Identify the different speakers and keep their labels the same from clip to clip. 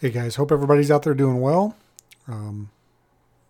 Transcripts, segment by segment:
Speaker 1: Hey guys, hope everybody's out there doing well. Um,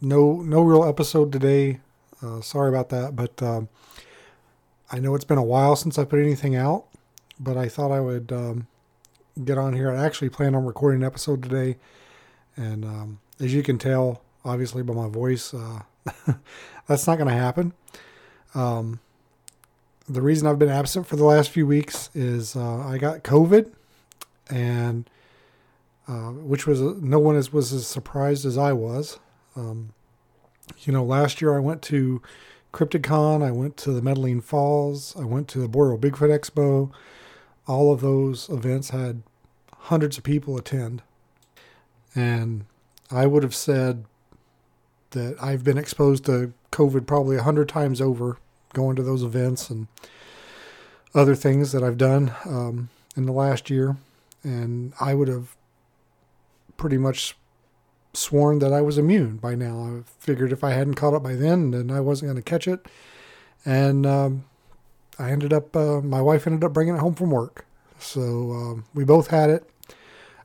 Speaker 1: no, no real episode today. Uh, sorry about that, but um, I know it's been a while since I put anything out. But I thought I would um, get on here. I actually plan on recording an episode today, and um, as you can tell, obviously by my voice, uh, that's not going to happen. Um, the reason I've been absent for the last few weeks is uh, I got COVID, and uh, which was no one is, was as surprised as I was. Um, you know, last year I went to Crypticon, I went to the Medellin Falls, I went to the Boreal Bigfoot Expo. All of those events had hundreds of people attend. And I would have said that I've been exposed to COVID probably a hundred times over going to those events and other things that I've done um, in the last year. And I would have pretty much sworn that I was immune by now. I figured if I hadn't caught it by then, then I wasn't going to catch it. And um, I ended up, uh, my wife ended up bringing it home from work. So um, we both had it.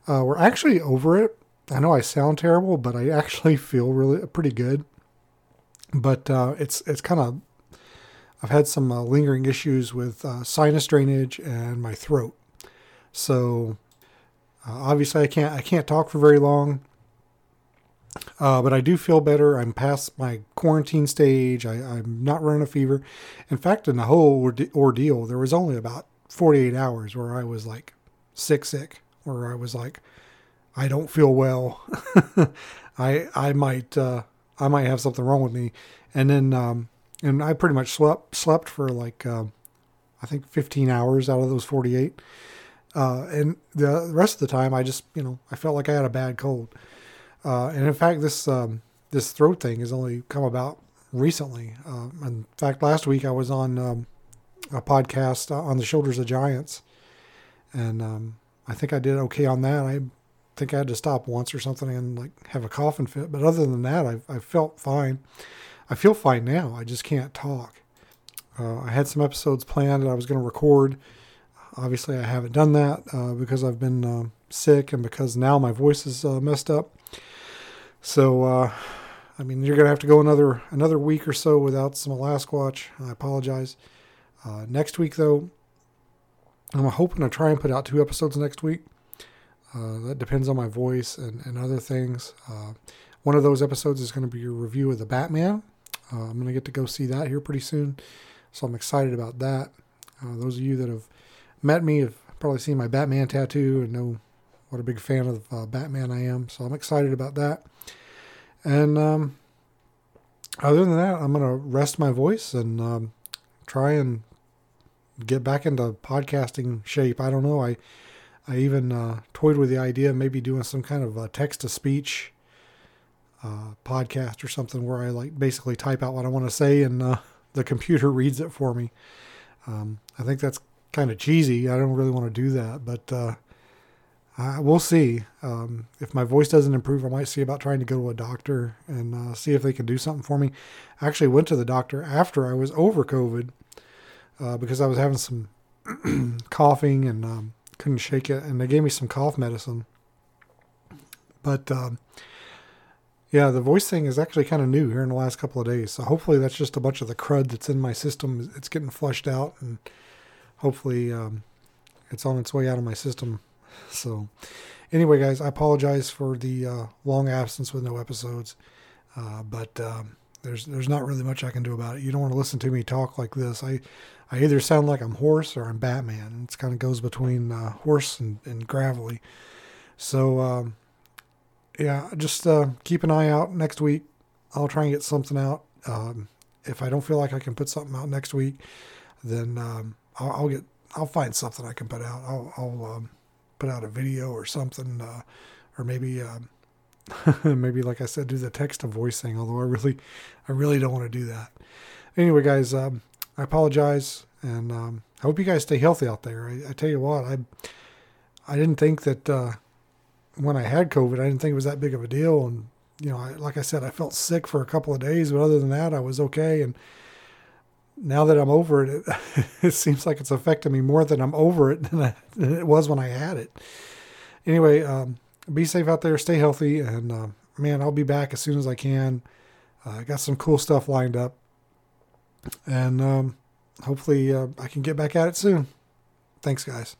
Speaker 1: Uh, we're actually over it. I know I sound terrible, but I actually feel really pretty good. But uh, it's it's kind of I've had some uh, lingering issues with uh, sinus drainage and my throat. So uh, obviously, I can't I can't talk for very long, uh, but I do feel better. I'm past my quarantine stage. I, am not running a fever. In fact, in the whole ordeal, there was only about 48 hours where I was like sick, sick, where I was like, I don't feel well. I I might uh, I might have something wrong with me, and then um, and I pretty much slept slept for like uh, I think 15 hours out of those 48 uh, and the rest of the time, I just, you know, I felt like I had a bad cold. Uh, and in fact, this um, this throat thing has only come about recently. Uh, in fact, last week I was on um, a podcast uh, on the shoulders of giants, and um, I think I did okay on that. I think I had to stop once or something and like have a coughing fit, but other than that, I I felt fine. I feel fine now. I just can't talk. Uh, I had some episodes planned that I was going to record obviously, I haven't done that uh, because I've been uh, sick and because now my voice is uh, messed up. So, uh, I mean, you're gonna have to go another another week or so without some Alasquatch. I apologize. Uh, next week, though, I'm hoping to try and put out two episodes next week. Uh, that depends on my voice and, and other things. one of those episodes is going to be a review of the Batman. I'm going to get to go see that here pretty soon, so I'm excited about that. those of you that have met me have probably seen my Batman tattoo and know what a big fan of uh, Batman I am. So I'm excited about that. And um, other than that, I'm going to rest my voice and um, try and get back into podcasting shape. I don't know. I I even uh, toyed with the idea of maybe doing some kind of text to speech uh, podcast or something where I like basically type out what I want to say and uh, the computer reads it for me. Um, I think that's kind of cheesy. I don't really want to do that, but uh, I, we'll see. Um, if my voice doesn't improve, I might see about trying to go to a doctor and uh, see if they can do something for me. I actually went to the doctor after I was over COVID uh, because I was having some coughing and um, couldn't shake it, and they gave me some cough medicine. But um, yeah, the voice thing is actually kind of new here in the last couple of days. So hopefully that's just a bunch of the crud that's in my system. It's getting flushed out and hopefully um, it's on its way out of my system. So, anyway, guys, I apologize for the uh, long absence with no episodes, uh, but um, there's there's not really much I can do about it. You don't want to listen to me talk like this. I I either sound like I'm hoarse or I'm Batman. It kind of goes between uh, hoarse and, and gravelly. So, um, yeah, just uh, keep an eye out next week. I'll try and get something out. Um, if I don't feel like I can put something out next week, then um, I'll, I'll, get I'll find something I can put out. I'll, I'll um, put out a video or something, uh, or maybe um, maybe, like I said, do the text to voice thing. Although I really, I really don't want to do that. Anyway, guys, um, I apologize, and um, I hope you guys stay healthy out there. I, I tell you what, I, I didn't think that uh, when I had COVID, I didn't think it was that big of a deal, and you know, I, like I said, I felt sick for a couple of days, but other than that, I was okay. And now that I'm over it, it, it seems like it's affecting me more than I'm over it than, I, than it was when I had it. Anyway, um, be safe out there, stay healthy, and uh, man, I'll be back as soon as I can. Uh, I got some cool stuff lined up, and um, hopefully uh, I can get back at it soon. Thanks, guys.